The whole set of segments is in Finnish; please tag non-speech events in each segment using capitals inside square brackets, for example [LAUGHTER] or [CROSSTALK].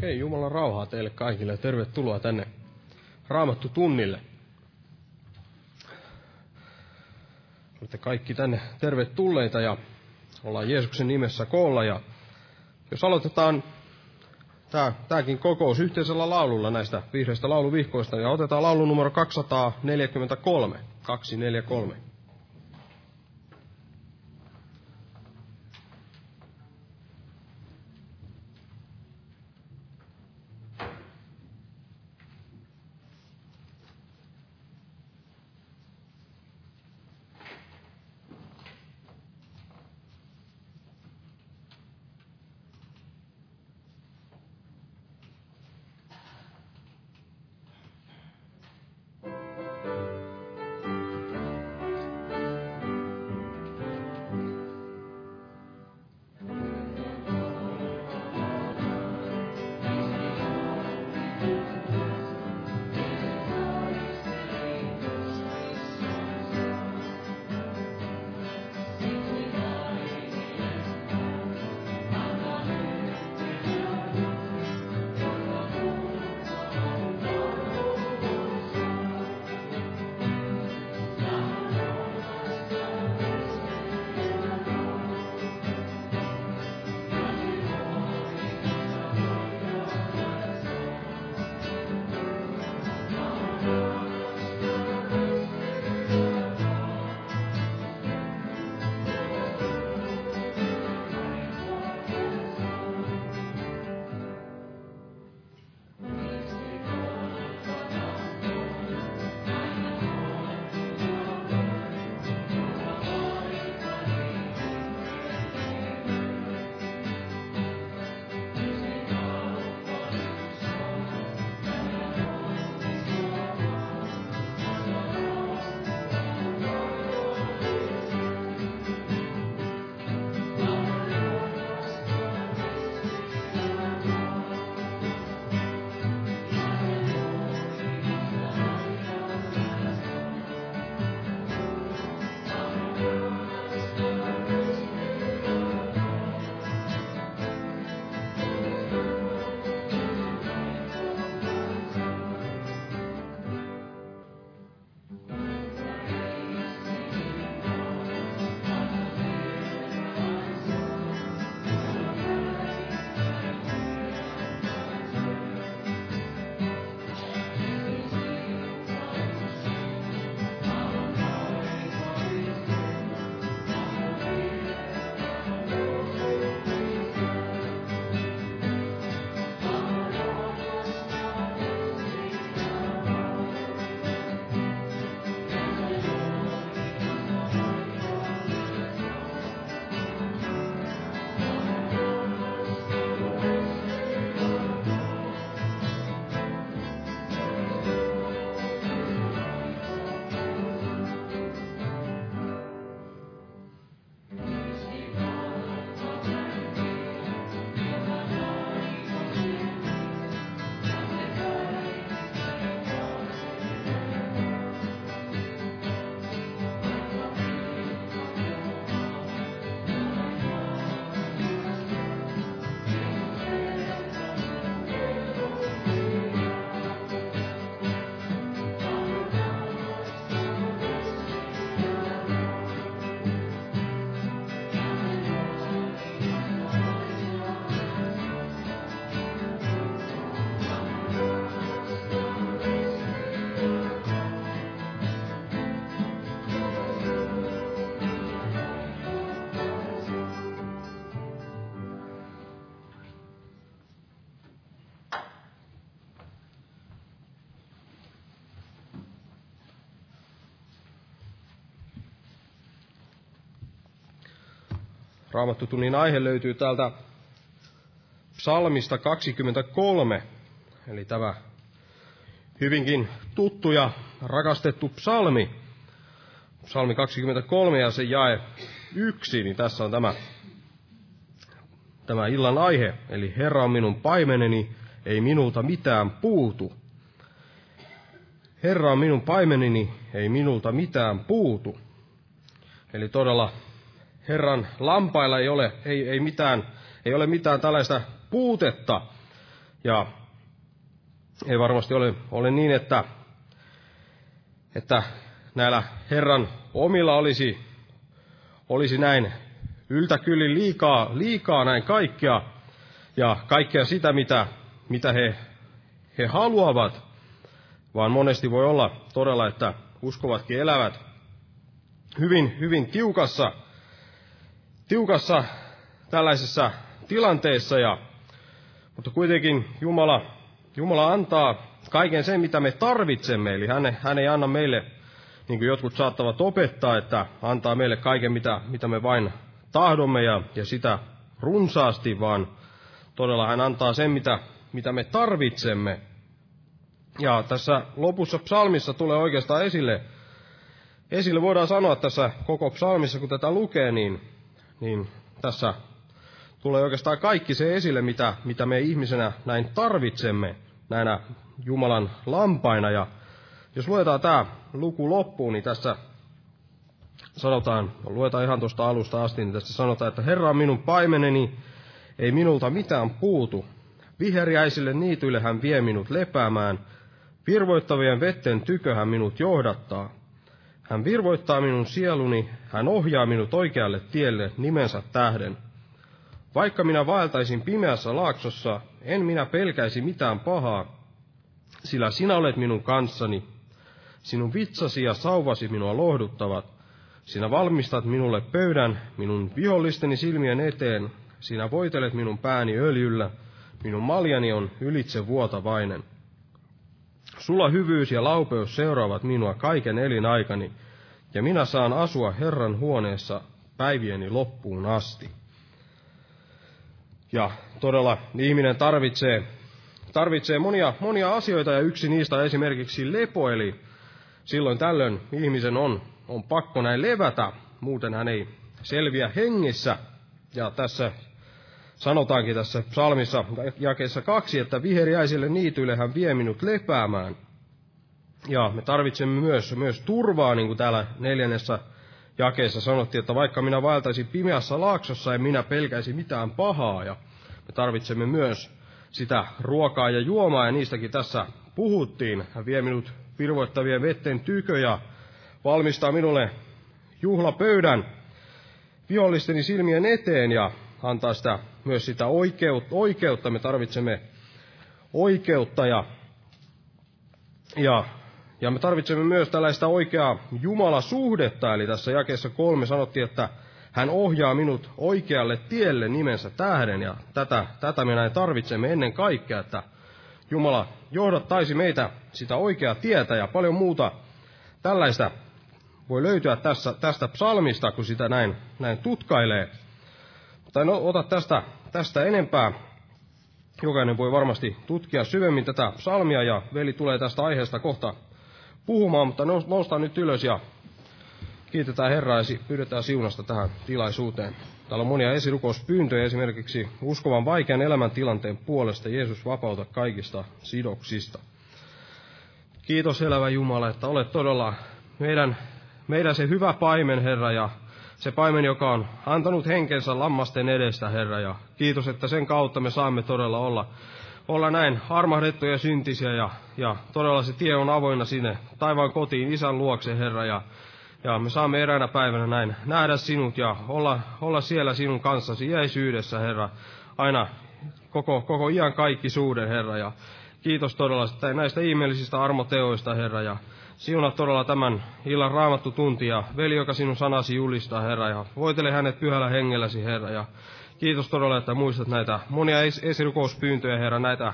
Okei, Jumalan rauhaa teille kaikille ja tervetuloa tänne Raamattu tunnille. Olette kaikki tänne tervetulleita ja ollaan Jeesuksen nimessä koolla. Ja jos aloitetaan tää, tääkin kokous yhteisellä laululla näistä vihreistä lauluvihkoista ja otetaan laulu numero 243. 243. Raamattutunnin aihe löytyy täältä psalmista 23, eli tämä hyvinkin tuttu ja rakastettu psalmi. Psalmi 23 ja se jae yksi, niin tässä on tämä, tämä illan aihe. Eli Herra on minun paimeneni, ei minulta mitään puutu. Herra on minun paimeneni, ei minulta mitään puutu. Eli todella Herran lampailla ei ole, ei, ei, mitään, ei ole mitään tällaista puutetta. Ja ei varmasti ole, ole niin, että, että näillä Herran omilla olisi, olisi näin yltäkyllin liikaa, liikaa näin kaikkea ja kaikkea sitä, mitä, mitä he, he haluavat, vaan monesti voi olla todella, että uskovatkin elävät hyvin, hyvin tiukassa, tiukassa tällaisessa tilanteessa, ja, mutta kuitenkin Jumala, Jumala antaa kaiken sen, mitä me tarvitsemme, eli hän, hän ei anna meille, niin kuin jotkut saattavat opettaa, että antaa meille kaiken, mitä, mitä me vain tahdomme ja, ja sitä runsaasti, vaan todella hän antaa sen, mitä, mitä me tarvitsemme. Ja tässä lopussa psalmissa tulee oikeastaan esille, esille voidaan sanoa tässä koko psalmissa, kun tätä lukee, niin, niin tässä tulee oikeastaan kaikki se esille, mitä, mitä me ihmisenä näin tarvitsemme näinä Jumalan lampaina. Ja jos luetaan tämä luku loppuun, niin tässä sanotaan, luetaan ihan tuosta alusta asti, niin tässä sanotaan, että Herra on minun paimeneni, ei minulta mitään puutu. Viheriäisille niityille hän vie minut lepäämään, virvoittavien vetten tykö hän minut johdattaa. Hän virvoittaa minun sieluni, hän ohjaa minut oikealle tielle nimensä tähden. Vaikka minä vaeltaisin pimeässä laaksossa, en minä pelkäisi mitään pahaa, sillä sinä olet minun kanssani. Sinun vitsasi ja sauvasi minua lohduttavat. Sinä valmistat minulle pöydän minun vihollisteni silmien eteen. Sinä voitelet minun pääni öljyllä. Minun maljani on ylitse vuotavainen. Sulla hyvyys ja laupeus seuraavat minua kaiken elinaikani, ja minä saan asua Herran huoneessa päivieni loppuun asti. Ja todella ihminen tarvitsee, tarvitsee monia, monia asioita, ja yksi niistä on esimerkiksi lepo, eli silloin tällöin ihmisen on, on pakko näin levätä, muuten hän ei selviä hengissä. Ja tässä sanotaankin tässä psalmissa jakeessa kaksi, että viheriäisille niityille hän vie minut lepäämään. Ja me tarvitsemme myös, myös turvaa, niin kuin täällä neljännessä jakeessa sanottiin, että vaikka minä vaeltaisin pimeässä laaksossa, en minä pelkäisi mitään pahaa. Ja me tarvitsemme myös sitä ruokaa ja juomaa, ja niistäkin tässä puhuttiin. Hän vie minut virvoittavien vetten tykö ja valmistaa minulle juhlapöydän vihollisteni silmien eteen ja antaa sitä, myös sitä oikeutta. oikeutta. Me tarvitsemme oikeutta ja, ja, ja me tarvitsemme myös tällaista oikeaa Jumalasuhdetta. Eli tässä jakeessa kolme sanottiin, että hän ohjaa minut oikealle tielle nimensä tähden, ja tätä, tätä me näin tarvitsemme ennen kaikkea, että Jumala johdattaisi meitä sitä oikeaa tietä ja paljon muuta tällaista voi löytyä tässä, tästä psalmista, kun sitä näin, näin tutkailee. Tai no, ota tästä, tästä enempää. Jokainen voi varmasti tutkia syvemmin tätä psalmia ja veli tulee tästä aiheesta kohta puhumaan, mutta noustaan nyt ylös ja kiitetään Herraa ja pyydetään siunasta tähän tilaisuuteen. Täällä on monia esirukouspyyntöjä esimerkiksi uskovan vaikean elämäntilanteen puolesta Jeesus vapauta kaikista sidoksista. Kiitos elävä Jumala, että olet todella meidän, meidän se hyvä paimen, Herra, ja se paimen, joka on antanut henkensä lammasten edestä, Herra, ja kiitos, että sen kautta me saamme todella olla, olla näin armahdettuja syntisiä, ja, ja todella se tie on avoinna sinne taivaan kotiin isän luokse, Herra, ja ja me saamme eräänä päivänä näin nähdä sinut ja olla, olla siellä sinun kanssasi iäisyydessä, Herra, aina koko, koko iän kaikki suuden, Herra. Ja kiitos todella näistä ihmeellisistä armoteoista, Herra. Ja siunat todella tämän illan raamattu tunti ja veli, joka sinun sanasi julistaa, Herra. Ja voitele hänet pyhällä hengelläsi, Herra. Ja kiitos todella, että muistat näitä monia esirukouspyyntöjä, Herra, näitä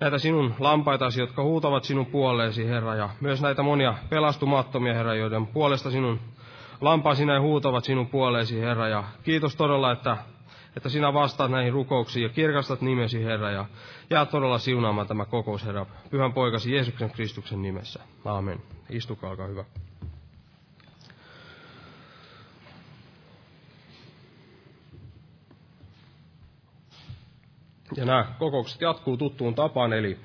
näitä sinun lampaitasi, jotka huutavat sinun puoleesi, Herra, ja myös näitä monia pelastumattomia, Herra, joiden puolesta sinun lampaasi näin huutavat sinun puoleesi, Herra, ja kiitos todella, että, että sinä vastaat näihin rukouksiin ja kirkastat nimesi, Herra, ja jää todella siunaamaan tämä kokous, Herra, pyhän poikasi Jeesuksen Kristuksen nimessä. Aamen. Istukaa, olkaa hyvä. Ja nämä kokoukset jatkuu tuttuun tapaan, eli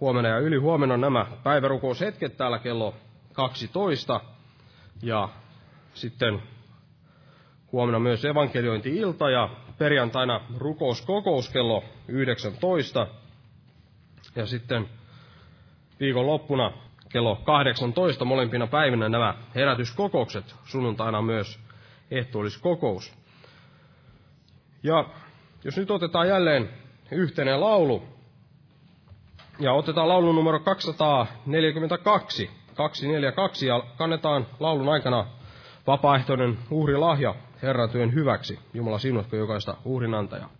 huomenna ja yli huomenna nämä päivärukoushetket täällä kello 12. Ja sitten huomenna myös evankeliointi-ilta ja perjantaina rukouskokous kello 19. Ja sitten viikon loppuna kello 18 molempina päivinä nämä herätyskokoukset, sunnuntaina myös ehtoolliskokous. Ja jos nyt otetaan jälleen yhteinen laulu, ja otetaan laulun numero 242, 242, ja kannetaan laulun aikana vapaaehtoinen uhrilahja Herran työn hyväksi. Jumala sinutko jokaista uhrinantajaa.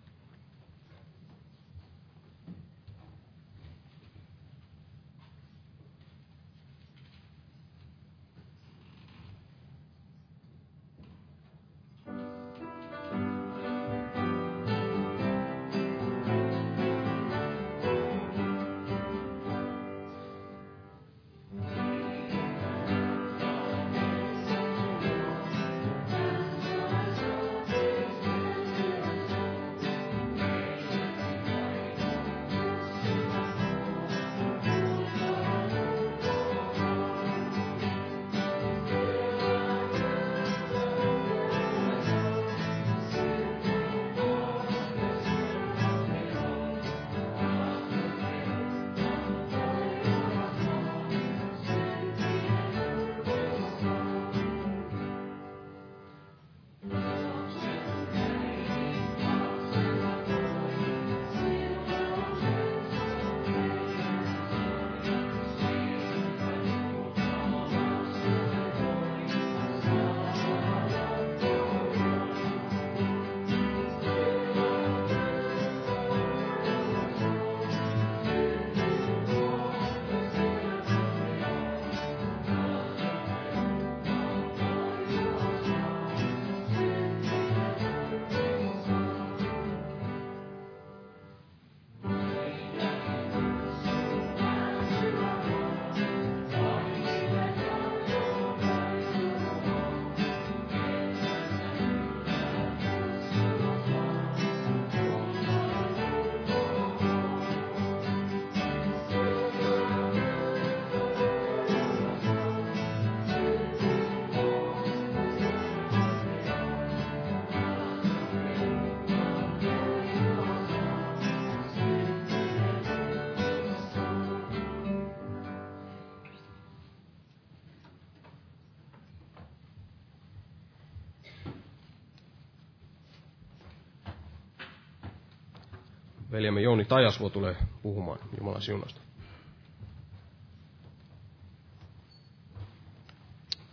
Veljemme Jouni Tajasvo tulee puhumaan Jumalan siunasta.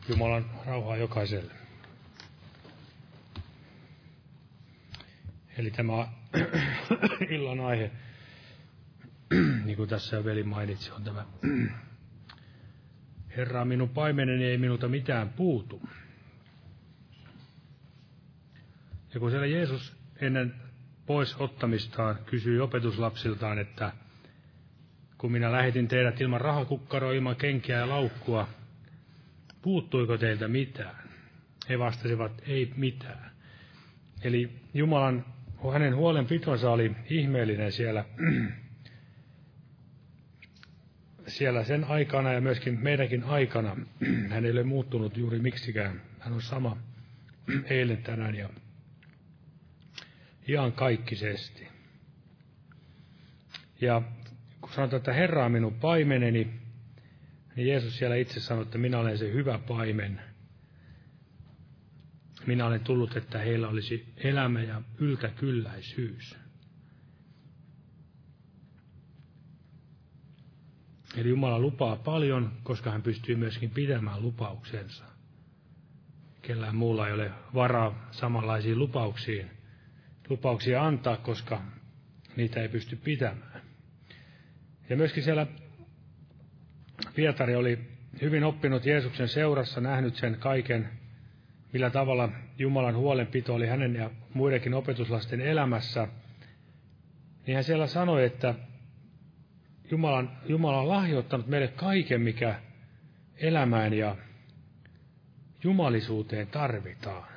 Jumalan rauhaa jokaiselle. Eli tämä [CLEARS THROAT] illan aihe, [CLEARS THROAT] niin kuin tässä veli mainitsi, on tämä [CLEARS THROAT] Herra minun paimeneni ei minulta mitään puutu. Ja kun siellä Jeesus ennen pois ottamistaan kysyi opetuslapsiltaan, että kun minä lähetin teidät ilman rahakukkaroa, ilman kenkiä ja laukkua, puuttuiko teiltä mitään? He vastasivat, ei mitään. Eli Jumalan, hänen huolenpitonsa oli ihmeellinen siellä, [CLEARS THROAT] siellä sen aikana ja myöskin meidänkin aikana. [CLEARS THROAT] Hän ei ole muuttunut juuri miksikään. Hän on sama [CLEARS THROAT] eilen, tänään ja ihan kaikkisesti. Ja kun sanotaan, että Herra on minun paimeneni, niin Jeesus siellä itse sanoi, että minä olen se hyvä paimen. Minä olen tullut, että heillä olisi elämä ja yltäkylläisyys. Eli Jumala lupaa paljon, koska hän pystyy myöskin pitämään lupauksensa. Kellään muulla ei ole varaa samanlaisiin lupauksiin lupauksia antaa, koska niitä ei pysty pitämään. Ja myöskin siellä Pietari oli hyvin oppinut Jeesuksen seurassa, nähnyt sen kaiken, millä tavalla Jumalan huolenpito oli hänen ja muidenkin opetuslasten elämässä. Niin hän siellä sanoi, että Jumalan, Jumala on lahjoittanut meille kaiken, mikä elämään ja jumalisuuteen tarvitaan.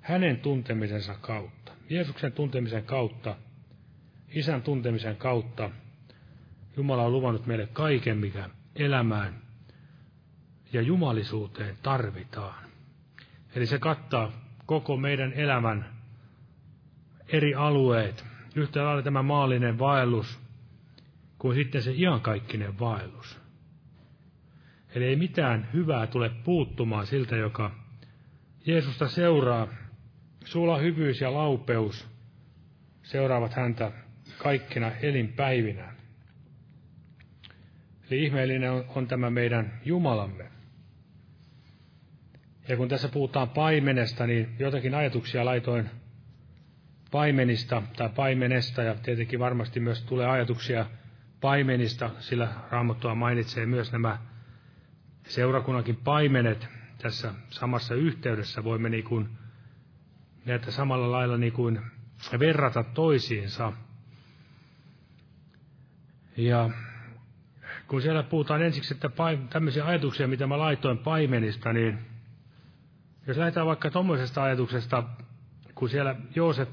Hänen tuntemisensa kautta. Jeesuksen tuntemisen kautta, Isän tuntemisen kautta, Jumala on luvannut meille kaiken, mikä elämään ja jumalisuuteen tarvitaan. Eli se kattaa koko meidän elämän eri alueet. Yhtä lailla tämä maallinen vaellus kuin sitten se iankaikkinen vaellus. Eli ei mitään hyvää tule puuttumaan siltä, joka Jeesusta seuraa. Sulla hyvyys ja laupeus seuraavat häntä kaikkina elinpäivinä. Eli ihmeellinen on, on tämä meidän Jumalamme. Ja kun tässä puhutaan paimenesta, niin jotakin ajatuksia laitoin paimenista tai paimenesta, ja tietenkin varmasti myös tulee ajatuksia paimenista, sillä Raamattua mainitsee myös nämä seurakunnankin paimenet tässä samassa yhteydessä. Voimme niin kuin näitä samalla lailla niin kuin verrata toisiinsa. Ja kun siellä puhutaan ensiksi, että tämmöisiä ajatuksia, mitä mä laitoin paimenista, niin jos lähdetään vaikka tuommoisesta ajatuksesta, kun siellä Joosef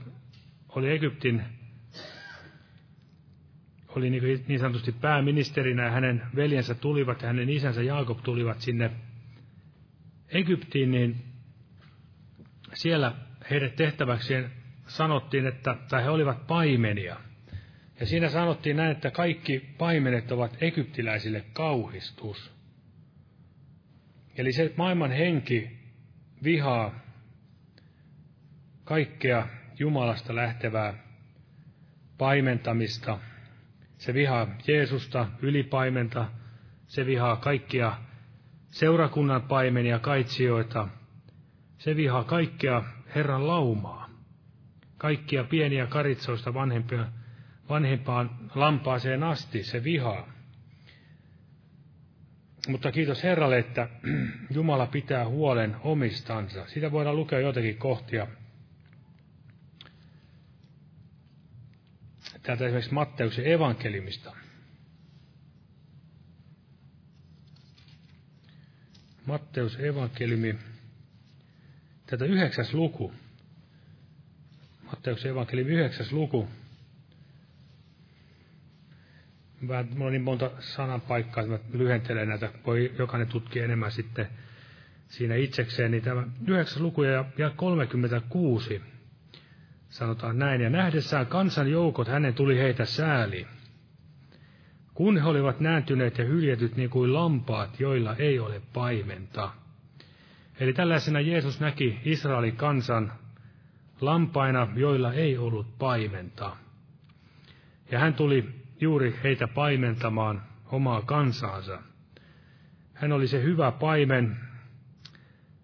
oli Egyptin, oli niin, niin sanotusti pääministerinä ja hänen veljensä tulivat ja hänen isänsä Jaakob tulivat sinne Egyptiin, niin siellä heidän tehtäväkseen sanottiin, että, tai he olivat paimenia. Ja siinä sanottiin näin, että kaikki paimenet ovat egyptiläisille kauhistus. Eli se maailman henki vihaa kaikkea Jumalasta lähtevää paimentamista. Se vihaa Jeesusta, ylipaimenta. Se vihaa kaikkia seurakunnan paimenia, kaitsijoita. Se vihaa kaikkea Herran laumaa. Kaikkia pieniä karitsoista vanhempia, vanhempaan lampaaseen asti se vihaa. Mutta kiitos Herralle, että [CLEARS THROAT] Jumala pitää huolen omistansa. Sitä voidaan lukea jotakin kohtia. Täältä esimerkiksi Matteuksen evankeliumista. Matteus evankeliumi, tätä yhdeksäs luku. Matteuksen evankeliumi yhdeksäs luku. Vähän, on niin monta sananpaikkaa, että mä lyhentelen näitä, voi jokainen tutkia enemmän sitten siinä itsekseen, niin tämä 9. luku ja, ja 36 sanotaan näin, ja nähdessään kansan joukot hänen tuli heitä sääli. Kun he olivat nääntyneet ja hyljetyt niin kuin lampaat, joilla ei ole paimenta. Eli tällaisena Jeesus näki Israelin kansan lampaina, joilla ei ollut paimenta. Ja hän tuli juuri heitä paimentamaan omaa kansaansa. Hän oli se hyvä paimen,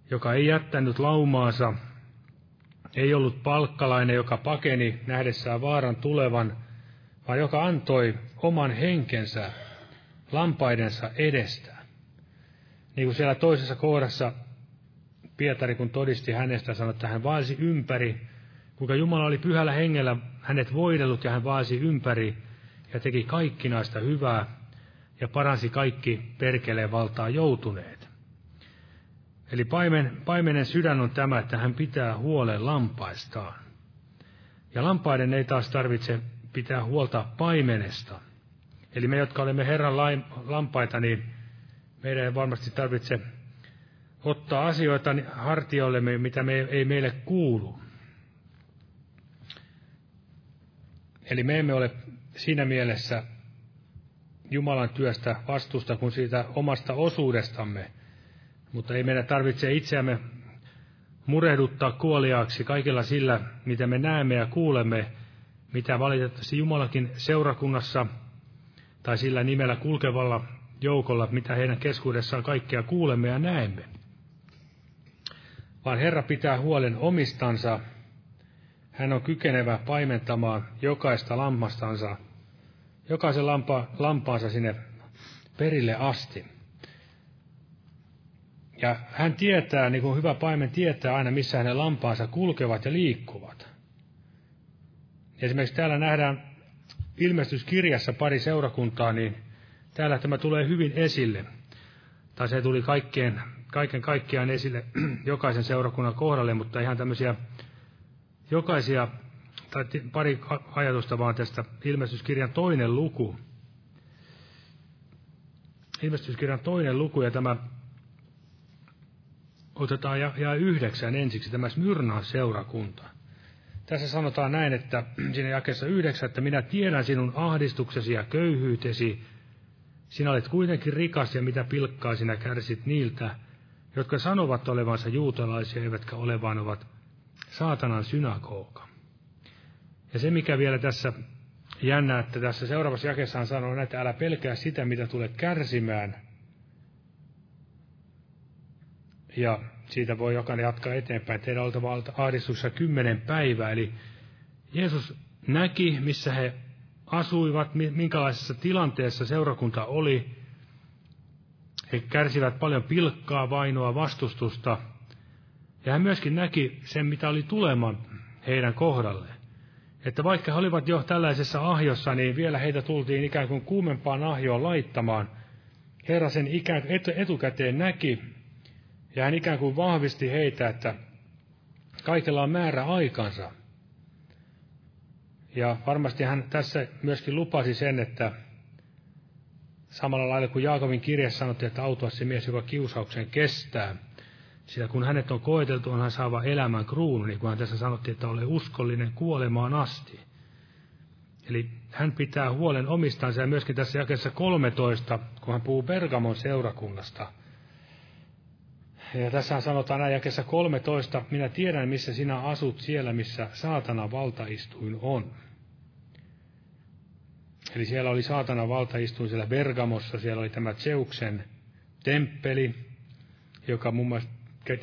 joka ei jättänyt laumaansa, ei ollut palkkalainen, joka pakeni nähdessään vaaran tulevan, vaan joka antoi oman henkensä lampaidensa edestä. Niin kuin siellä toisessa kohdassa Pietari, kun todisti hänestä, sanoi, että hän vaasi ympäri, kuinka Jumala oli pyhällä hengellä hänet voidellut ja hän vaasi ympäri ja teki kaikkinaista hyvää ja paransi kaikki perkeleen valtaa joutuneet. Eli paimen, paimenen sydän on tämä, että hän pitää huolen lampaistaan. Ja lampaiden ei taas tarvitse pitää huolta paimenesta. Eli me, jotka olemme Herran lampaita, niin meidän ei varmasti tarvitse ottaa asioita hartioillemme, mitä me ei meille kuulu. Eli me emme ole siinä mielessä Jumalan työstä vastuusta kuin siitä omasta osuudestamme. Mutta ei meidän tarvitse itseämme murehduttaa kuoliaaksi kaikilla sillä, mitä me näemme ja kuulemme, mitä valitettavasti Jumalakin seurakunnassa tai sillä nimellä kulkevalla joukolla, mitä heidän keskuudessaan kaikkea kuulemme ja näemme. Vaan Herra pitää huolen omistansa. Hän on kykenevä paimentamaan jokaista lammastansa jokaisen lampa, lampaansa sinne perille asti. Ja hän tietää, niin kuin hyvä paimen tietää aina, missä hänen lampaansa kulkevat ja liikkuvat. Esimerkiksi täällä nähdään ilmestyskirjassa pari seurakuntaa, niin täällä tämä tulee hyvin esille. Tai se tuli kaikkeen, kaiken kaikkiaan esille [CLEARS THROAT] jokaisen seurakunnan kohdalle, mutta ihan tämmöisiä jokaisia tai pari ajatusta vaan tästä ilmestyskirjan toinen luku. Ilmestyskirjan toinen luku ja tämä otetaan ja, ja yhdeksän ensiksi, tämä Smyrnaan seurakunta. tässä sanotaan näin, että [CLEARS THROAT] siinä jakessa yhdeksän, että minä tiedän sinun ahdistuksesi ja köyhyytesi. Sinä olet kuitenkin rikas ja mitä pilkkaa sinä kärsit niiltä, jotka sanovat olevansa juutalaisia, eivätkä ole vaan ovat saatanan synagoga. Ja se, mikä vielä tässä jännä, että tässä seuraavassa jakessa hän sanoo, että älä pelkää sitä, mitä tulet kärsimään. Ja siitä voi jokainen jatkaa eteenpäin. Teidän oltava ahdistuksessa kymmenen päivää. Eli Jeesus näki, missä he asuivat, minkälaisessa tilanteessa seurakunta oli. He kärsivät paljon pilkkaa, vainoa, vastustusta. Ja hän myöskin näki sen, mitä oli tuleman heidän kohdalleen. Että vaikka he olivat jo tällaisessa ahjossa, niin vielä heitä tultiin ikään kuin kuumempaan ahjoon laittamaan. Herra sen ikään etukäteen näki ja hän ikään kuin vahvisti heitä, että kaikella on määrä aikansa. Ja varmasti hän tässä myöskin lupasi sen, että samalla lailla kuin Jaakobin kirjassa sanottiin, että autua se mies, joka kiusauksen kestää. Sillä kun hänet on koeteltu, on hän saava elämän kruunu, niin kuin hän tässä sanottiin, että ole uskollinen kuolemaan asti. Eli hän pitää huolen omistansa ja myöskin tässä jakessa 13, kun hän puhuu Bergamon seurakunnasta – ja tässä sanotaan näin jakessa 13, minä tiedän, missä sinä asut siellä, missä saatana valtaistuin on. Eli siellä oli saatana valtaistuin siellä Bergamossa, siellä oli tämä Zeuksen temppeli, joka muun muassa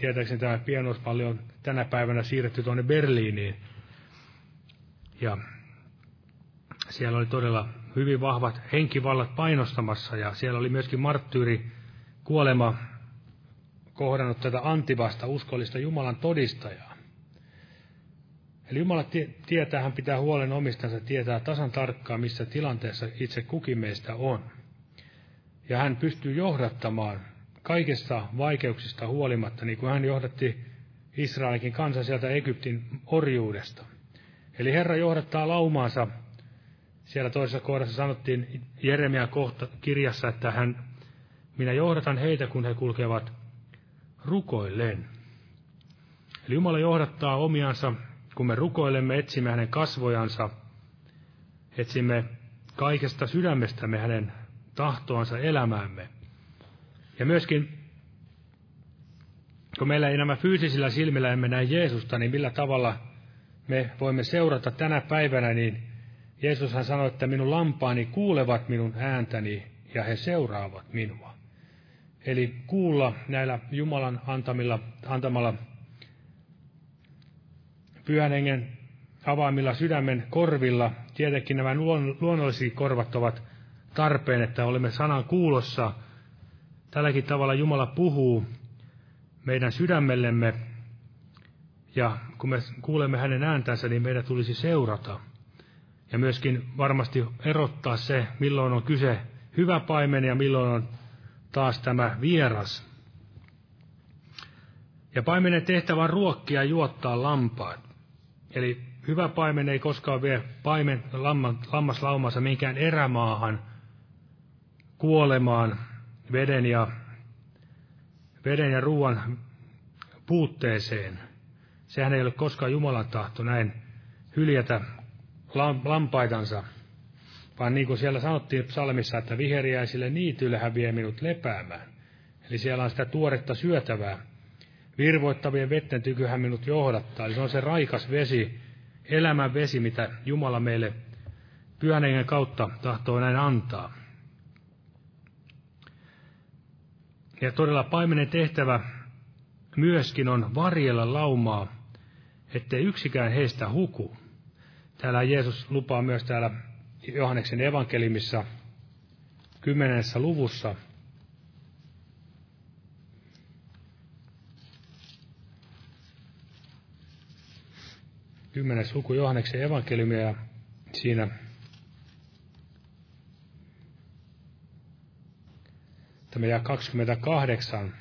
tietääkseni tämä pienospalli on tänä päivänä siirretty tuonne Berliiniin. Ja siellä oli todella hyvin vahvat henkivallat painostamassa ja siellä oli myöskin marttyyri kuolema kohdannut tätä antivasta uskollista Jumalan todistajaa. Eli Jumala tietää, hän pitää huolen omistansa, tietää tasan tarkkaan, missä tilanteessa itse kukin meistä on. Ja hän pystyy johdattamaan kaikista vaikeuksista huolimatta, niin kuin hän johdatti Israelikin kansa sieltä Egyptin orjuudesta. Eli Herra johdattaa laumaansa. Siellä toisessa kohdassa sanottiin Jeremia kohta kirjassa, että hän, minä johdatan heitä, kun he kulkevat rukoillen. Eli Jumala johdattaa omiansa, kun me rukoilemme, etsimme hänen kasvojansa, etsimme kaikesta sydämestämme hänen tahtoansa elämäämme. Ja myöskin, kun meillä ei nämä fyysisillä silmillä emme näe Jeesusta, niin millä tavalla me voimme seurata tänä päivänä, niin Jeesushan sanoi, että minun lampaani kuulevat minun ääntäni ja he seuraavat minua. Eli kuulla näillä Jumalan antamilla, antamalla pyhän hengen avaamilla sydämen korvilla. Tietenkin nämä luonnolliset korvat ovat tarpeen, että olemme sanan kuulossa. Tälläkin tavalla Jumala puhuu meidän sydämellemme, ja kun me kuulemme hänen ääntänsä, niin meidän tulisi seurata. Ja myöskin varmasti erottaa se, milloin on kyse hyvä paimen ja milloin on taas tämä vieras. Ja paimenen tehtävä on ruokkia ja juottaa lampaat. Eli hyvä paimen ei koskaan vie paimen lammaslaumansa minkään erämaahan kuolemaan veden ja, veden ja ruoan puutteeseen. Sehän ei ole koskaan Jumalan tahto näin hyljätä lampaitansa vaan niin kuin siellä sanottiin psalmissa, että viheriäisille niityille hän vie minut lepäämään. Eli siellä on sitä tuoretta syötävää. Virvoittavien vetten tykyhän minut johdattaa. Eli se on se raikas vesi, elämän vesi, mitä Jumala meille pyhän kautta tahtoo näin antaa. Ja todella paimenen tehtävä myöskin on varjella laumaa, ettei yksikään heistä huku. Täällä Jeesus lupaa myös täällä Johanneksen evankelimissa kymmenessä luvussa. Kymmenes luku Johanneksen evankeliumia ja siinä tämä jää 28.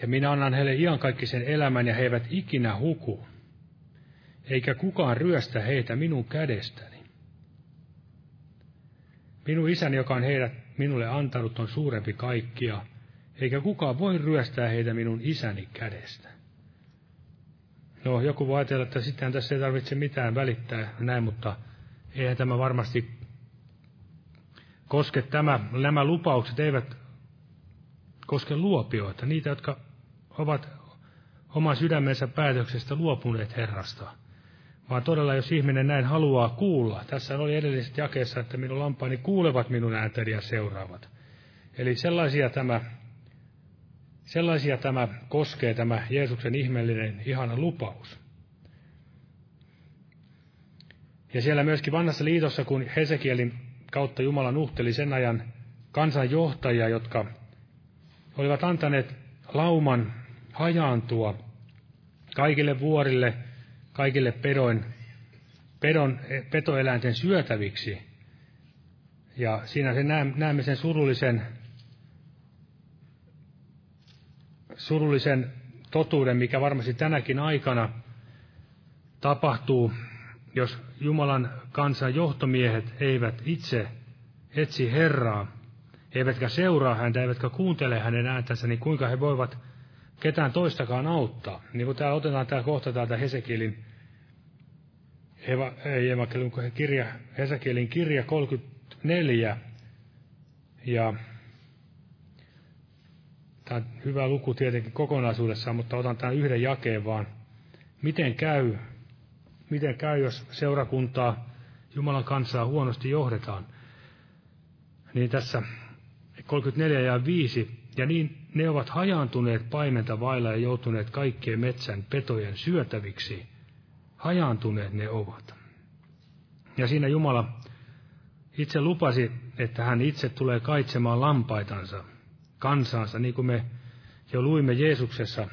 Ja minä annan heille iankaikkisen elämän ja he eivät ikinä huku eikä kukaan ryöstä heitä minun kädestäni. Minun isäni, joka on heidät minulle antanut, on suurempi kaikkia, eikä kukaan voi ryöstää heitä minun isäni kädestä. No, joku voi ajatella, että sittenhän tässä ei tarvitse mitään välittää näin, mutta eihän tämä varmasti koske tämä, nämä lupaukset eivät koske luopioita, niitä, jotka ovat oman sydämensä päätöksestä luopuneet Herrasta. Vaan todella, jos ihminen näin haluaa kuulla, tässä oli edelliset jakeessa, että minun lampaani kuulevat minun ääntäni ja seuraavat. Eli sellaisia tämä, sellaisia tämä koskee tämä Jeesuksen ihmeellinen, ihana lupaus. Ja siellä myöskin vanhassa liitossa, kun Hesekielin kautta Jumala nuhteli sen ajan kansanjohtajia, jotka olivat antaneet lauman hajaantua kaikille vuorille, kaikille pedoin, pedon, petoeläinten syötäviksi. Ja siinä se näemme sen surullisen, surullisen totuuden, mikä varmasti tänäkin aikana tapahtuu, jos Jumalan kansan johtomiehet eivät itse etsi Herraa, eivätkä seuraa häntä, eivätkä kuuntele hänen ääntänsä, niin kuinka he voivat ketään toistakaan auttaa. Niin kuin täällä otetaan tämä kohta täältä Hesekielin, Eva, ei kirja, Hesekielin kirja 34, ja tämä on hyvä luku tietenkin kokonaisuudessaan, mutta otan tämän yhden jakeen vaan. Miten käy, miten käy, jos seurakuntaa Jumalan kansaa huonosti johdetaan? Niin tässä 34 ja 5, ja niin ne ovat hajaantuneet paimenta vailla ja joutuneet kaikkien metsän petojen syötäviksi. Hajaantuneet ne ovat. Ja siinä Jumala itse lupasi, että hän itse tulee kaitsemaan lampaitansa, kansansa, niin kuin me jo luimme Jeesuksessa.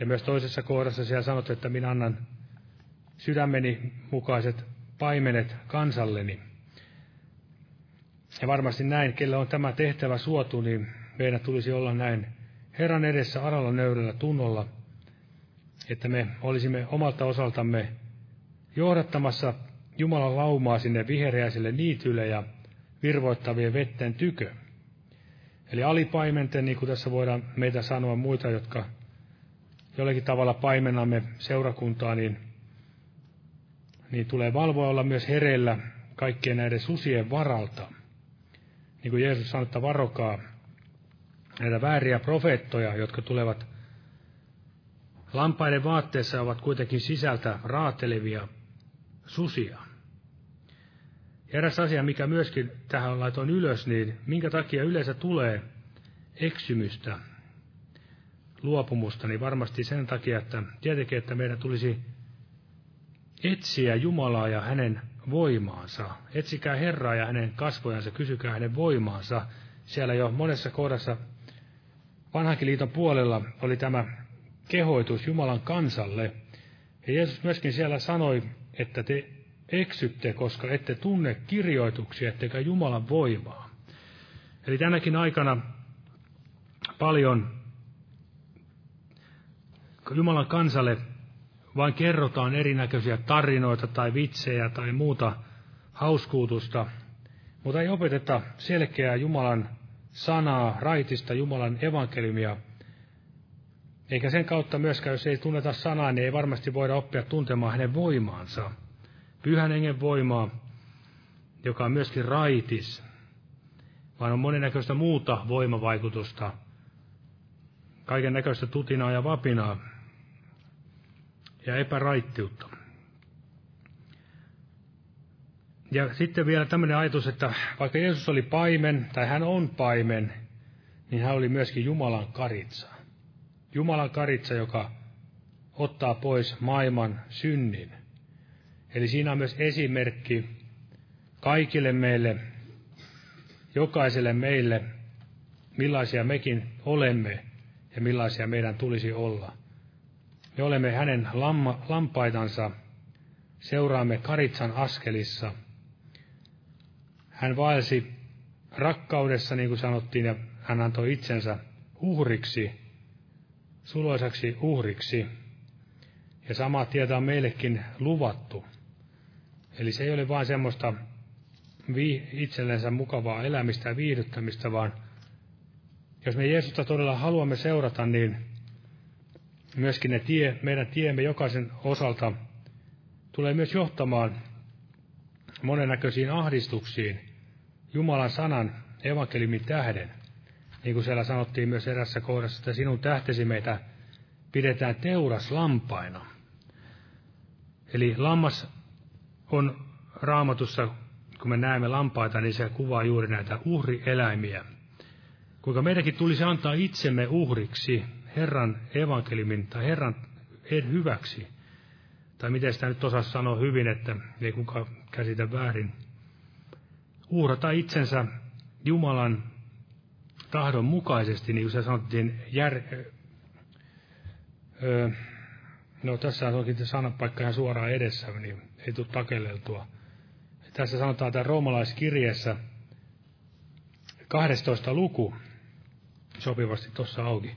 Ja myös toisessa kohdassa siellä sanot, että minä annan sydämeni mukaiset paimenet kansalleni. Ja varmasti näin, kelle on tämä tehtävä suotu, niin meidän tulisi olla näin Herran edessä aralla nöyrällä tunnolla, että me olisimme omalta osaltamme johdattamassa Jumalan laumaa sinne vihreäiselle niitylle ja virvoittavien vetten tykö. Eli alipaimenten, niin kuin tässä voidaan meitä sanoa muita, jotka jollakin tavalla paimenamme seurakuntaa, niin, niin tulee valvoa olla myös hereillä kaikkien näiden susien varalta. Niin kuin Jeesus sanoi, että varokaa näitä vääriä profeettoja, jotka tulevat lampaiden vaatteessa ovat kuitenkin sisältä raatelevia susia. Eräs asia, mikä myöskin tähän laitoin ylös, niin minkä takia yleensä tulee eksymystä, luopumusta, niin varmasti sen takia, että tietenkin, että meidän tulisi etsiä Jumalaa ja hänen voimaansa. Etsikää Herraa ja hänen kasvojansa, kysykää hänen voimaansa. Siellä jo monessa kohdassa vanhankin liiton puolella oli tämä kehoitus Jumalan kansalle. Ja Jeesus myöskin siellä sanoi, että te eksytte, koska ette tunne kirjoituksia, ettekä Jumalan voimaa. Eli tänäkin aikana paljon Jumalan kansalle vain kerrotaan erinäköisiä tarinoita tai vitsejä tai muuta hauskuutusta, mutta ei opeteta selkeää Jumalan sanaa, raitista Jumalan evankeliumia. Eikä sen kautta myöskään, jos ei tunneta sanaa, niin ei varmasti voida oppia tuntemaan hänen voimaansa. Pyhän hengen voimaa, joka on myöskin raitis, vaan on monennäköistä muuta voimavaikutusta, kaiken näköistä tutinaa ja vapinaa ja epäraittiutta. Ja sitten vielä tämmöinen ajatus, että vaikka Jeesus oli paimen, tai hän on paimen, niin hän oli myöskin Jumalan karitsa. Jumalan karitsa, joka ottaa pois maailman synnin. Eli siinä on myös esimerkki kaikille meille, jokaiselle meille, millaisia mekin olemme ja millaisia meidän tulisi olla. Me olemme hänen lamma, lampaitansa, seuraamme karitsan askelissa – hän vaelsi rakkaudessa, niin kuin sanottiin, ja hän antoi itsensä uhriksi, suloisaksi uhriksi. Ja sama tietä on meillekin luvattu. Eli se ei ole vain semmoista itsellensä mukavaa elämistä ja viihdyttämistä, vaan jos me Jeesusta todella haluamme seurata, niin myöskin ne tie, meidän tiemme jokaisen osalta tulee myös johtamaan monennäköisiin ahdistuksiin Jumalan sanan evankeliumin tähden. Niin kuin siellä sanottiin myös erässä kohdassa, että sinun tähtesi meitä pidetään teuras lampaina. Eli lammas on raamatussa, kun me näemme lampaita, niin se kuvaa juuri näitä uhrieläimiä. Kuinka meidänkin tulisi antaa itsemme uhriksi Herran evankeliumin tai Herran hyväksi. Tai miten sitä nyt osaa sanoa hyvin, että ei kukaan käsitä väärin. Uhrata itsensä Jumalan tahdon mukaisesti, niin kuin se sanottiin, jär, öö, no tässä onkin sanapaikka ihan suoraan edessä, niin ei tule takelleltua. Tässä sanotaan tämä roomalaiskirjeessä 12 luku, sopivasti tuossa auki.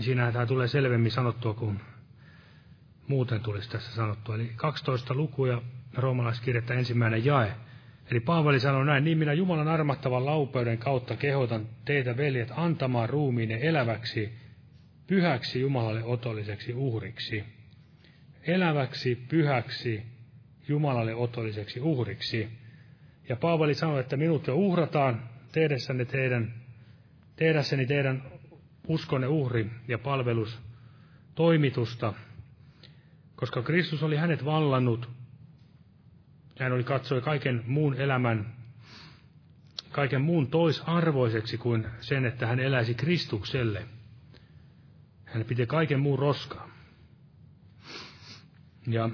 Siinähän tämä tulee selvemmin sanottua kuin muuten tulisi tässä sanottua. Eli 12 luku ja roomalaiskirjettä ensimmäinen jae. Eli Paavali sanoi näin, niin minä Jumalan armattavan laupeuden kautta kehotan teitä veljet antamaan ruumiinne eläväksi, pyhäksi Jumalalle otolliseksi uhriksi. Eläväksi, pyhäksi, Jumalalle otolliseksi uhriksi. Ja Paavali sanoi, että minut jo uhrataan tehdessäni teidän, tehdessäni teidän uskonne uhri ja palvelus toimitusta, koska Kristus oli hänet vallannut. Hän oli katsoi kaiken muun elämän, kaiken muun toisarvoiseksi kuin sen, että hän eläisi Kristukselle. Hän piti kaiken muun roskaa. Ja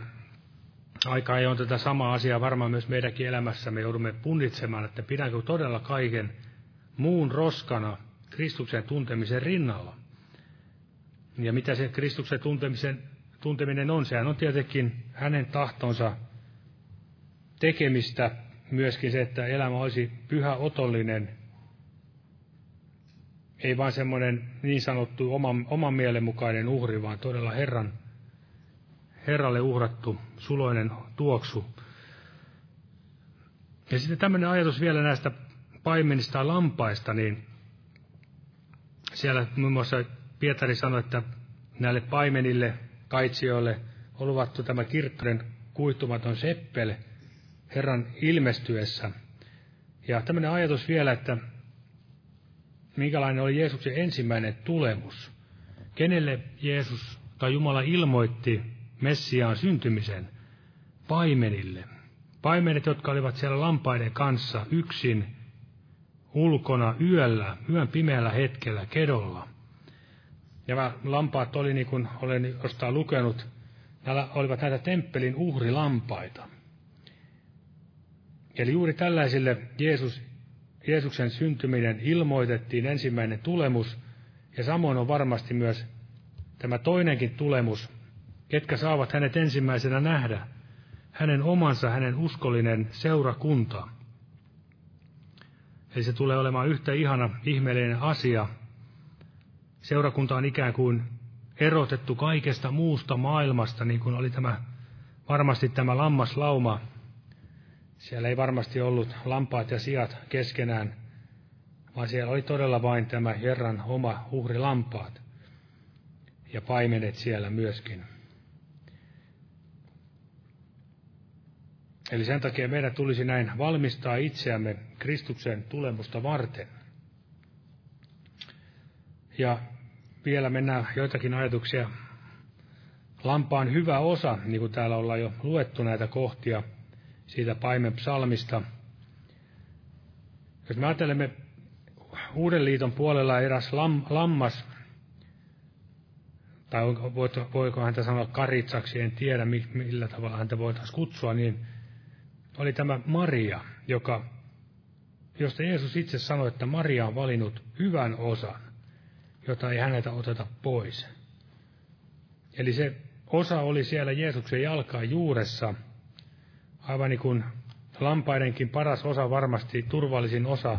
aika ei on tätä samaa asiaa varmaan myös meidänkin elämässä. Me joudumme punnitsemaan, että pidänkö todella kaiken muun roskana Kristuksen tuntemisen rinnalla. Ja mitä se Kristuksen tuntemisen, tunteminen on? Sehän on tietenkin hänen tahtonsa tekemistä, myöskin se, että elämä olisi pyhä otollinen, ei vain semmoinen niin sanottu oman, oman mielen mukainen uhri, vaan todella Herran Herralle uhrattu suloinen tuoksu. Ja sitten tämmöinen ajatus vielä näistä paimenista ja lampaista, niin siellä muun muassa Pietari sanoi, että näille paimenille, kaitsioille on luvattu tämä kirkkoiden kuihtumaton seppel Herran ilmestyessä. Ja tämmöinen ajatus vielä, että minkälainen oli Jeesuksen ensimmäinen tulemus. Kenelle Jeesus tai Jumala ilmoitti Messiaan syntymisen paimenille. Paimenet, jotka olivat siellä lampaiden kanssa yksin ulkona yöllä, yön pimeällä hetkellä kedolla. Ja nämä lampaat oli, niin kuin olen jostain lukenut, nämä olivat näitä temppelin uhrilampaita. Eli juuri tällaisille Jeesus, Jeesuksen syntyminen ilmoitettiin ensimmäinen tulemus, ja samoin on varmasti myös tämä toinenkin tulemus, ketkä saavat hänet ensimmäisenä nähdä, hänen omansa, hänen uskollinen seurakunta. Eli se tulee olemaan yhtä ihana, ihmeellinen asia. Seurakunta on ikään kuin erotettu kaikesta muusta maailmasta, niin kuin oli tämä, varmasti tämä lammaslauma. Siellä ei varmasti ollut lampaat ja sijat keskenään, vaan siellä oli todella vain tämä Herran oma uhrilampaat ja paimenet siellä myöskin. Eli sen takia meidän tulisi näin valmistaa itseämme Kristuksen tulemusta varten. Ja vielä mennään joitakin ajatuksia. Lampaan hyvä osa, niin kuin täällä ollaan jo luettu näitä kohtia siitä paimen psalmista. Jos me ajattelemme Uuden liiton puolella eräs lam, lammas, tai voiko häntä sanoa karitsaksi, en tiedä millä tavalla häntä voitaisiin kutsua, niin oli tämä Maria, joka, josta Jeesus itse sanoi, että Maria on valinnut hyvän osan, jota ei häneltä oteta pois. Eli se osa oli siellä Jeesuksen jalkaan juuressa, aivan niin kuin lampaidenkin paras osa, varmasti turvallisin osa,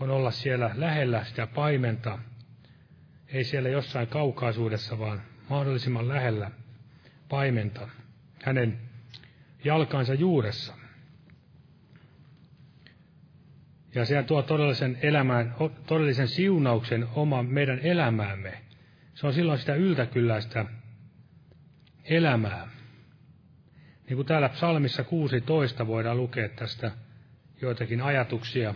on olla siellä lähellä sitä paimenta, ei siellä jossain kaukaisuudessa, vaan mahdollisimman lähellä paimenta, hänen jalkansa juuressa. Ja se tuo todellisen elämään, todellisen siunauksen oma meidän elämäämme. se on silloin sitä yltäkylläistä elämää. Niin kuin täällä psalmissa 16 voidaan lukea tästä joitakin ajatuksia.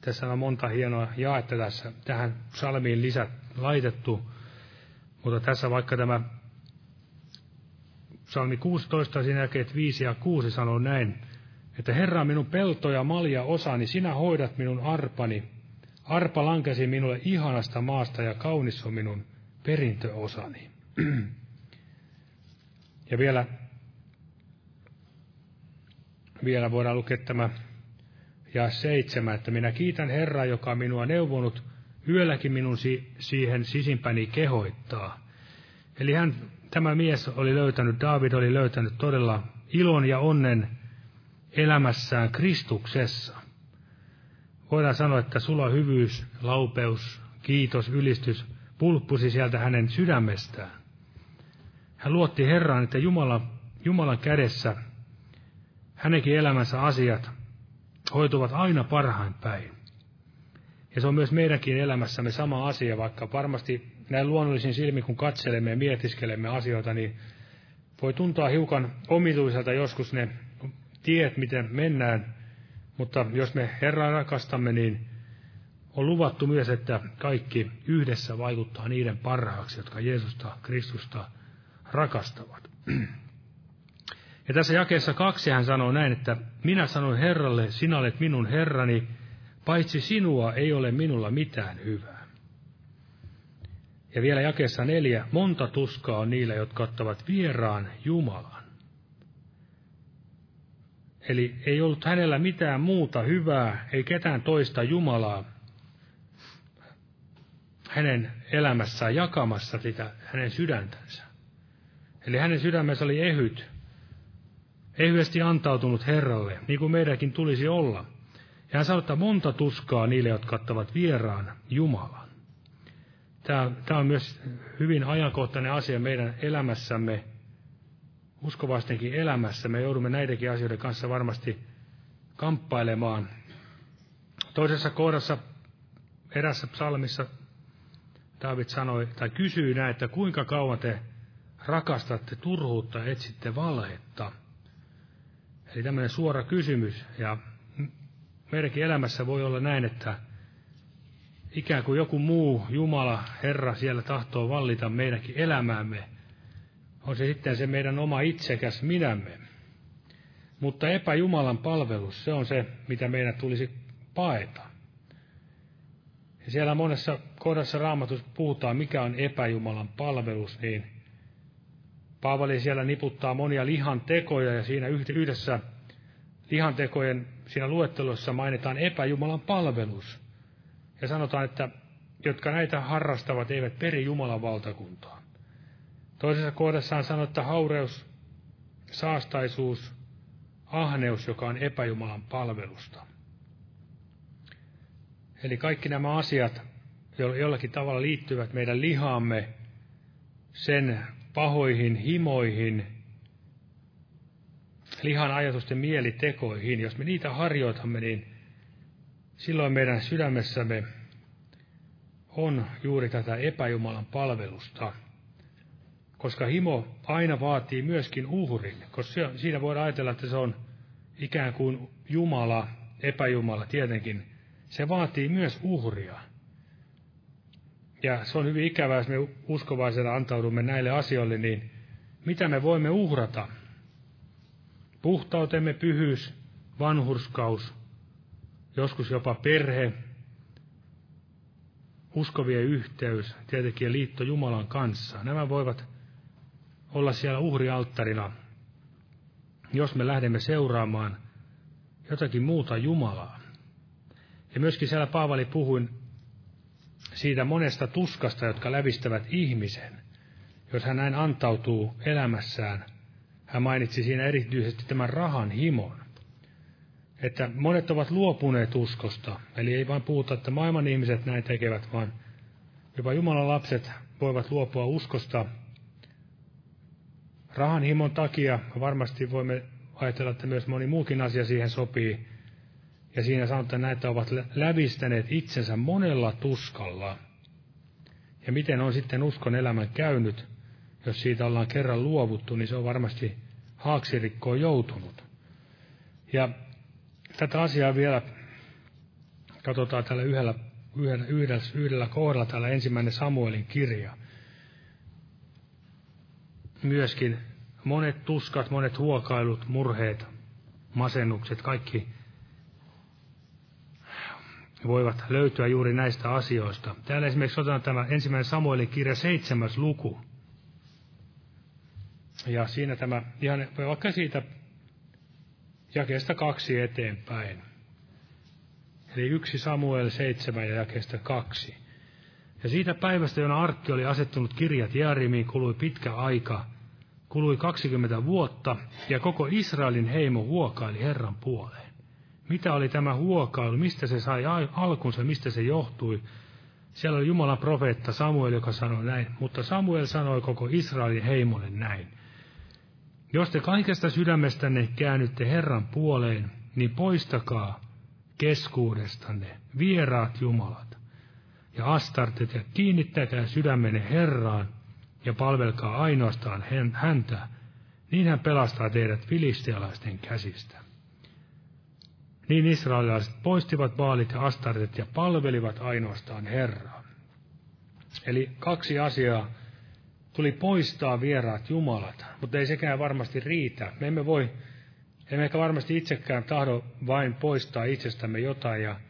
Tässä on monta hienoa jaetta tässä tähän psalmiin lisät laitettu. Mutta tässä vaikka tämä psalmi 16, siinä jakeet 5 ja 6 sanoo näin, että Herra minun pelto ja malja osani, sinä hoidat minun arpani. Arpa lankesi minulle ihanasta maasta ja kaunis on minun perintöosani. ja vielä, vielä voidaan lukea tämä ja seitsemän, että minä kiitän Herraa, joka on minua neuvonut, yölläkin minun si- siihen sisimpäni kehoittaa. Eli hän, tämä mies oli löytänyt, David oli löytänyt todella ilon ja onnen elämässään Kristuksessa. Voidaan sanoa, että sulla hyvyys, laupeus, kiitos, ylistys pulppusi sieltä hänen sydämestään. Hän luotti Herraan, että Jumala, Jumalan kädessä hänenkin elämänsä asiat hoituvat aina parhain päin. Ja se on myös meidänkin elämässämme sama asia, vaikka varmasti näin luonnollisin silmin, kun katselemme ja mietiskelemme asioita, niin voi tuntua hiukan omituiselta joskus ne tiet, miten mennään, mutta jos me Herraa rakastamme, niin on luvattu myös, että kaikki yhdessä vaikuttaa niiden parhaaksi, jotka Jeesusta, Kristusta rakastavat. Ja tässä jakeessa kaksi hän sanoo näin, että minä sanoin Herralle, sinä olet minun Herrani, paitsi sinua ei ole minulla mitään hyvää. Ja vielä jakeessa neljä, monta tuskaa on niillä, jotka ottavat vieraan Jumalan. Eli ei ollut hänellä mitään muuta hyvää, ei ketään toista Jumalaa hänen elämässään jakamassa sitä hänen sydäntänsä. Eli hänen sydämensä oli ehyt, ehyesti antautunut Herralle, niin kuin meidänkin tulisi olla. Ja hän sanoo, että monta tuskaa niille, jotka ottavat vieraan Jumalan. Tämä, tämä on myös hyvin ajankohtainen asia meidän elämässämme, uskovaistenkin elämässä. Me joudumme näidenkin asioiden kanssa varmasti kamppailemaan. Toisessa kohdassa, erässä psalmissa, David sanoi, tai kysyi näin, että kuinka kauan te rakastatte turhuutta, etsitte valhetta. Eli tämmöinen suora kysymys, ja meidänkin elämässä voi olla näin, että ikään kuin joku muu Jumala, Herra siellä tahtoo vallita meidänkin elämäämme. On se sitten se meidän oma itsekäs minämme. Mutta epäjumalan palvelus, se on se, mitä meidän tulisi paeta. Ja siellä monessa kohdassa raamatussa puhutaan, mikä on epäjumalan palvelus, niin Paavali siellä niputtaa monia lihan tekoja ja siinä yhdessä lihantekojen siinä luettelossa mainitaan epäjumalan palvelus. Ja sanotaan, että jotka näitä harrastavat, eivät peri Jumalan valtakuntaa. Toisessa kohdassa on sanottu, että haureus, saastaisuus, ahneus, joka on epäjumalan palvelusta. Eli kaikki nämä asiat jollakin tavalla liittyvät meidän lihaamme, sen pahoihin himoihin, lihan ajatusten mielitekoihin. Jos me niitä harjoitamme, niin silloin meidän sydämessämme on juuri tätä epäjumalan palvelusta. Koska himo aina vaatii myöskin uhrin, koska siinä voidaan ajatella, että se on ikään kuin Jumala, epäjumala tietenkin. Se vaatii myös uhria. Ja se on hyvin ikävää, jos me uskovaisena antaudumme näille asioille, niin mitä me voimme uhrata? Puhtautemme, pyhyys, vanhurskaus, joskus jopa perhe, uskovien yhteys, tietenkin liitto Jumalan kanssa. Nämä voivat olla siellä uhrialttarina, jos me lähdemme seuraamaan jotakin muuta Jumalaa. Ja myöskin siellä Paavali puhui siitä monesta tuskasta, jotka lävistävät ihmisen, jos hän näin antautuu elämässään. Hän mainitsi siinä erityisesti tämän rahan himon. Että monet ovat luopuneet uskosta, eli ei vain puhuta, että maailman ihmiset näin tekevät, vaan jopa Jumalan lapset voivat luopua uskosta rahan himon takia. Varmasti voimme ajatella, että myös moni muukin asia siihen sopii, ja siinä sanotaan, että näitä ovat lävistäneet itsensä monella tuskalla. Ja miten on sitten uskon elämän käynyt, jos siitä ollaan kerran luovuttu, niin se on varmasti haaksirikkoon joutunut. Ja tätä asiaa vielä katsotaan tällä yhdellä, yhdellä, yhdellä, kohdalla täällä ensimmäinen Samuelin kirja. Myöskin monet tuskat, monet huokailut, murheet, masennukset, kaikki voivat löytyä juuri näistä asioista. Täällä esimerkiksi otetaan tämä ensimmäinen Samuelin kirja seitsemäs luku. Ja siinä tämä, ihan vaikka siitä jakeesta kaksi eteenpäin. Eli yksi Samuel seitsemän ja jakeesta kaksi. Ja siitä päivästä, jona Arkki oli asettunut kirjat Jaarimiin, kului pitkä aika, kului 20 vuotta, ja koko Israelin heimo huokaili Herran puoleen. Mitä oli tämä huokailu, mistä se sai alkunsa, mistä se johtui? Siellä oli Jumalan profeetta Samuel, joka sanoi näin, mutta Samuel sanoi koko Israelin heimolle näin. Jos te kaikesta sydämestänne käännytte Herran puoleen, niin poistakaa keskuudestanne vieraat jumalat ja astartet ja kiinnittäkää sydämenne Herraan ja palvelkaa ainoastaan häntä, niin hän pelastaa teidät filistealaisten käsistä. Niin israelilaiset poistivat baalit ja astartet ja palvelivat ainoastaan Herraa. Eli kaksi asiaa tuli poistaa vieraat jumalat, mutta ei sekään varmasti riitä. Me emme voi, emme ehkä varmasti itsekään tahdo vain poistaa itsestämme jotain ja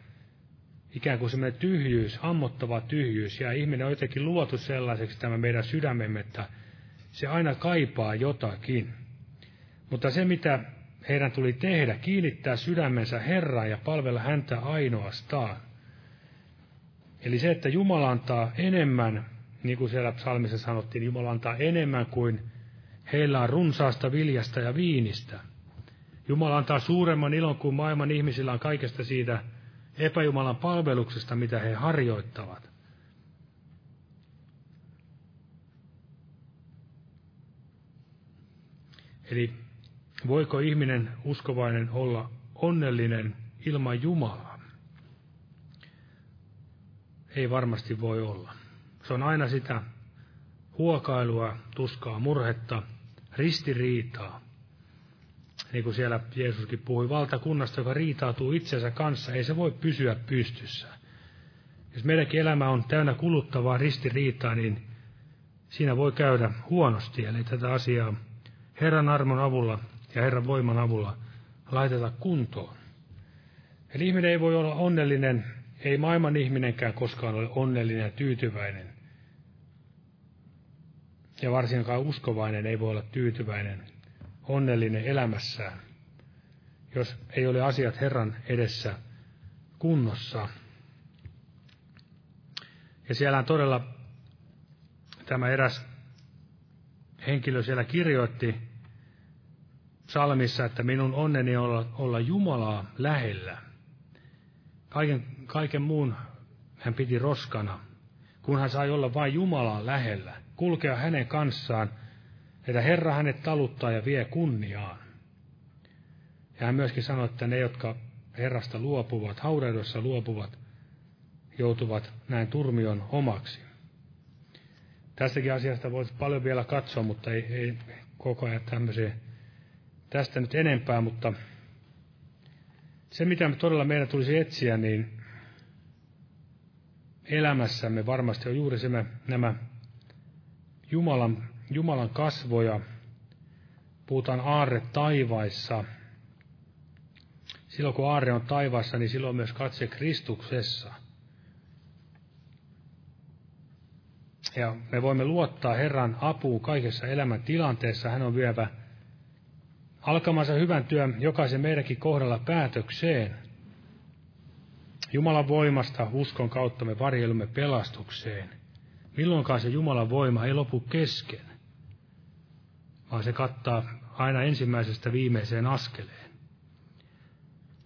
ikään kuin semmoinen tyhjyys, ammottava tyhjyys, ja ihminen on jotenkin luotu sellaiseksi tämä meidän sydämemme, että se aina kaipaa jotakin. Mutta se, mitä heidän tuli tehdä, kiinnittää sydämensä Herraan ja palvella häntä ainoastaan. Eli se, että Jumala antaa enemmän niin kuin siellä psalmissa sanottiin, Jumala antaa enemmän kuin heillä on runsaasta viljasta ja viinistä. Jumala antaa suuremman ilon kuin maailman ihmisillä on kaikesta siitä epäjumalan palveluksesta, mitä he harjoittavat. Eli voiko ihminen uskovainen olla onnellinen ilman Jumalaa? Ei varmasti voi olla. Se on aina sitä huokailua, tuskaa, murhetta, ristiriitaa. Niin kuin siellä Jeesuskin puhui valtakunnasta, joka riitautuu itsensä kanssa, ei se voi pysyä pystyssä. Jos meidänkin elämä on täynnä kuluttavaa ristiriitaa, niin siinä voi käydä huonosti. Eli tätä asiaa Herran armon avulla ja Herran voiman avulla laiteta kuntoon. Eli ihminen ei voi olla onnellinen, ei maailman ihminenkään koskaan ole onnellinen ja tyytyväinen. Ja varsinkaan uskovainen ei voi olla tyytyväinen, onnellinen elämässään, jos ei ole asiat Herran edessä kunnossa. Ja siellä on todella tämä eräs henkilö siellä kirjoitti psalmissa, että minun onneni olla, olla Jumalaa lähellä. Kaiken, kaiken muun hän piti roskana, kun hän sai olla vain Jumalaa lähellä kulkea hänen kanssaan, että Herra hänet taluttaa ja vie kunniaan. Ja hän myöskin sanoi, että ne, jotka Herrasta luopuvat, haudaidossa luopuvat, joutuvat näin turmion omaksi. Tästäkin asiasta voisi paljon vielä katsoa, mutta ei, ei koko ajan tämmöisiä tästä nyt enempää, mutta se, mitä me todella meidän tulisi etsiä, niin elämässämme varmasti on juuri se, nämä Jumalan, Jumalan kasvoja. Puhutaan aarre taivaissa. Silloin kun aarre on taivaassa, niin silloin myös katse Kristuksessa. Ja me voimme luottaa Herran apuun kaikessa elämän tilanteessa. Hän on vievä alkamansa hyvän työn jokaisen meidänkin kohdalla päätökseen. Jumalan voimasta uskon kautta me varjelumme pelastukseen. Milloinkaan se Jumalan voima ei lopu kesken, vaan se kattaa aina ensimmäisestä viimeiseen askeleen.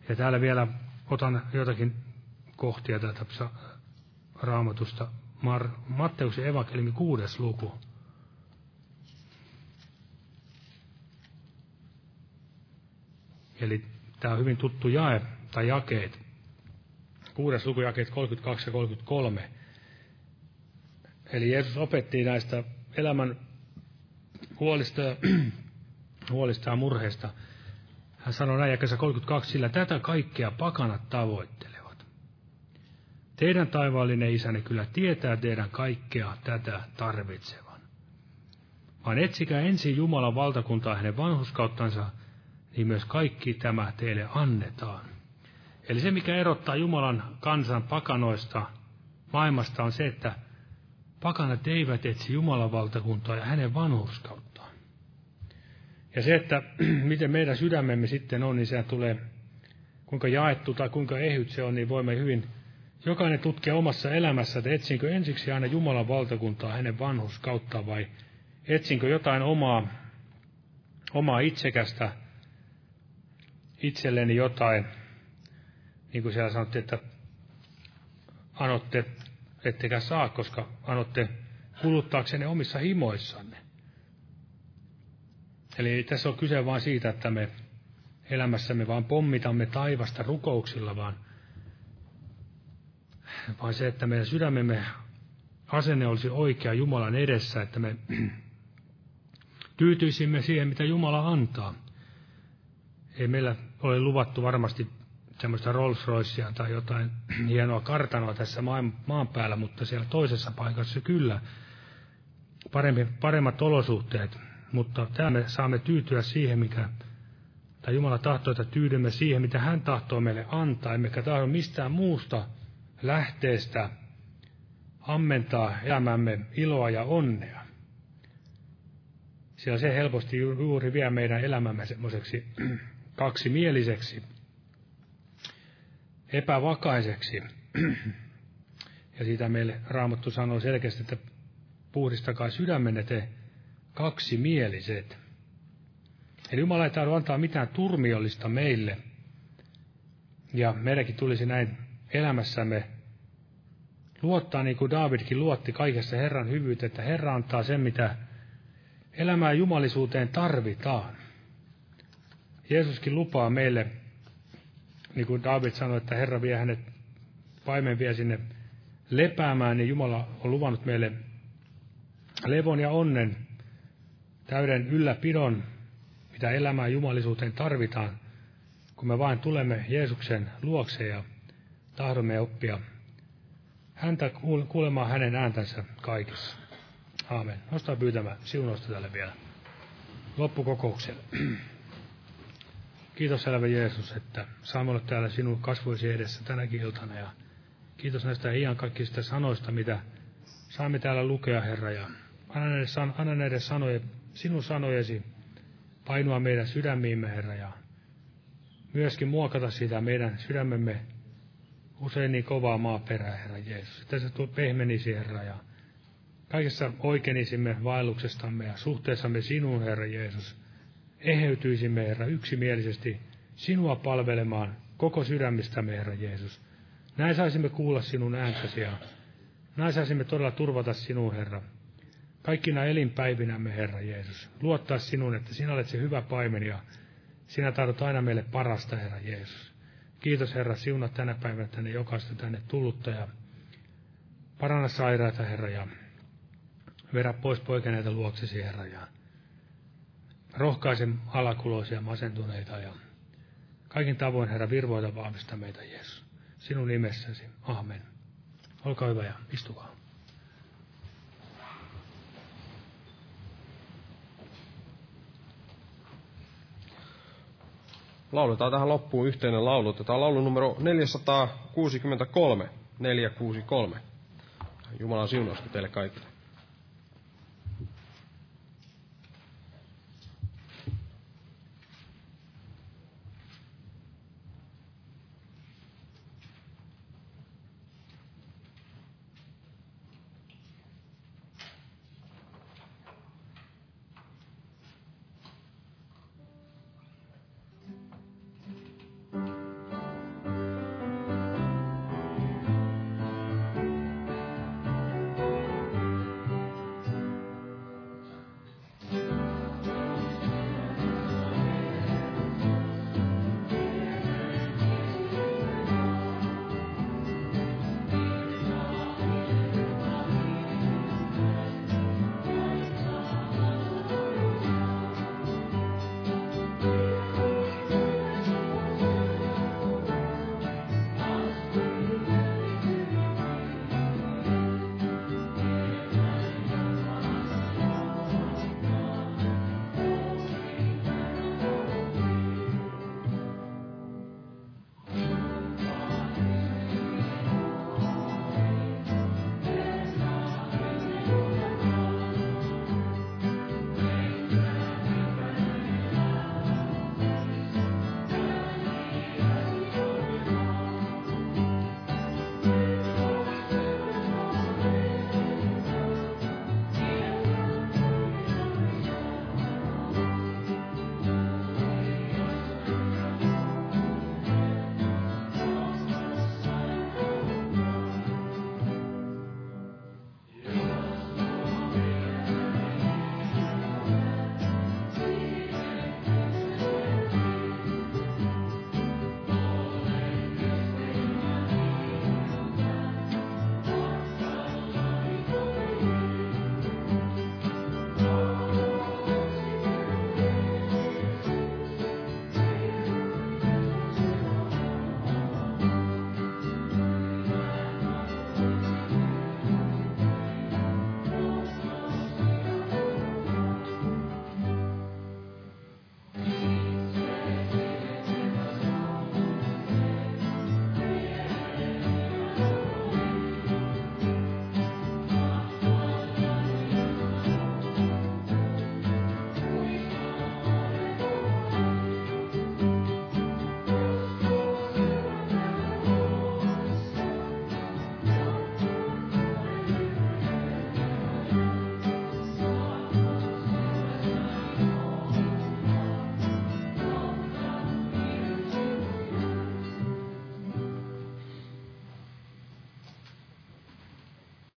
Ja täällä vielä otan jotakin kohtia tätä raamatusta. Mar- Matteuksen evankeliumi kuudes luku. Eli tämä on hyvin tuttu jae tai jakeet. Kuudes luku jakeet 32 ja 33 Eli Jeesus opetti näistä elämän [CLEARS THROAT] huolista ja, huolista ja murheista. Hän sanoi näin jakessa 32, sillä tätä kaikkea pakanat tavoittelevat. Teidän taivaallinen isänne kyllä tietää teidän kaikkea tätä tarvitsevan. Vaan etsikää ensin Jumalan valtakuntaa hänen vanhuskauttansa, niin myös kaikki tämä teille annetaan. Eli se, mikä erottaa Jumalan kansan pakanoista maailmasta, on se, että pakanat eivät etsi Jumalan valtakuntaa ja hänen vanhurskauttaan. Ja se, että [CLEARS THROAT] miten meidän sydämemme sitten on, niin se tulee, kuinka jaettu tai kuinka ehyt se on, niin voimme hyvin jokainen tutkia omassa elämässä, että etsinkö ensiksi aina Jumalan valtakuntaa hänen vanhurskauttaan vai etsinkö jotain omaa, omaa itsekästä, itselleni jotain, niin kuin siellä sanottiin, että anotte ettekä saa, koska anotte kuluttaaksenne omissa himoissanne. Eli tässä on kyse vain siitä, että me elämässämme vaan pommitamme taivasta rukouksilla, vaan, vaan se, että meidän sydämemme asenne olisi oikea Jumalan edessä, että me [CLEARS THROAT] tyytyisimme siihen, mitä Jumala antaa. Ei meillä ole luvattu varmasti semmoista Rolls Roycea tai jotain [CLEARS THROAT] hienoa kartanoa tässä maan, maan päällä, mutta siellä toisessa paikassa kyllä parempi, paremmat olosuhteet. Mutta täällä me saamme tyytyä siihen, mikä, tai Jumala tahtoo, että tyydymme siihen, mitä hän tahtoo meille antaa, emmekä tahdo mistään muusta lähteestä ammentaa elämämme iloa ja onnea. Sillä se helposti juuri vie meidän elämämme semmoiseksi [CLEARS THROAT] kaksimieliseksi, epävakaiseksi. [CLEARS THROAT] Ja siitä meille Raamattu sanoo selkeästi, että puhdistakaa sydämenne te kaksimieliset. Eli Jumala ei tahdo antaa mitään turmiollista meille. Ja meidänkin tulisi näin elämässämme luottaa niin kuin Davidkin luotti kaikessa Herran hyvyyteen, että Herra antaa sen, mitä elämää jumalisuuteen tarvitaan. Jeesuskin lupaa meille niin kuin David sanoi, että Herra vie hänet, paimen vie sinne lepäämään, niin Jumala on luvannut meille levon ja onnen, täyden ylläpidon, mitä elämää jumalisuuteen tarvitaan, kun me vain tulemme Jeesuksen luokse ja tahdomme oppia häntä kuulemaan hänen ääntänsä kaikessa. Aamen. Nostaa pyytämään siunosta tälle vielä loppukokoukselle. Kiitos elävä Jeesus, että saamme olla täällä sinun kasvoisi edessä tänäkin iltana. Ja kiitos näistä kaikista sanoista, mitä saamme täällä lukea, Herra. Ja anna näiden, anna näiden sanoja, sinun sanojesi painua meidän sydämiimme, Herra. Ja myöskin muokata sitä meidän sydämemme usein niin kovaa maaperää, Herra Jeesus. Että se pehmenisi, Herra. Ja kaikessa oikeenisimme vaelluksestamme ja suhteessamme sinuun, Herra Jeesus eheytyisimme, Herra, yksimielisesti sinua palvelemaan koko sydämistämme, Herra Jeesus. Näin saisimme kuulla sinun ääntäsi ja näin saisimme todella turvata sinun, Herra. Kaikkina elinpäivinämme, Herra Jeesus. Luottaa sinun, että sinä olet se hyvä paimen ja sinä tahdot aina meille parasta, Herra Jeesus. Kiitos, Herra, siuna tänä päivänä tänne jokaista tänne tullutta ja paranna sairaita, Herra, ja vedä pois poikeneita luoksesi, Herra, ja rohkaise alakuloisia masentuneita ja kaikin tavoin, Herra, virvoita vahvista meitä, Jeesus. Sinun nimessäsi. Amen. Olkaa hyvä ja istukaa. Lauletaan tähän loppuun yhteinen laulu. Tätä laulu numero 463. 463. Jumalan siunausta teille kaikille.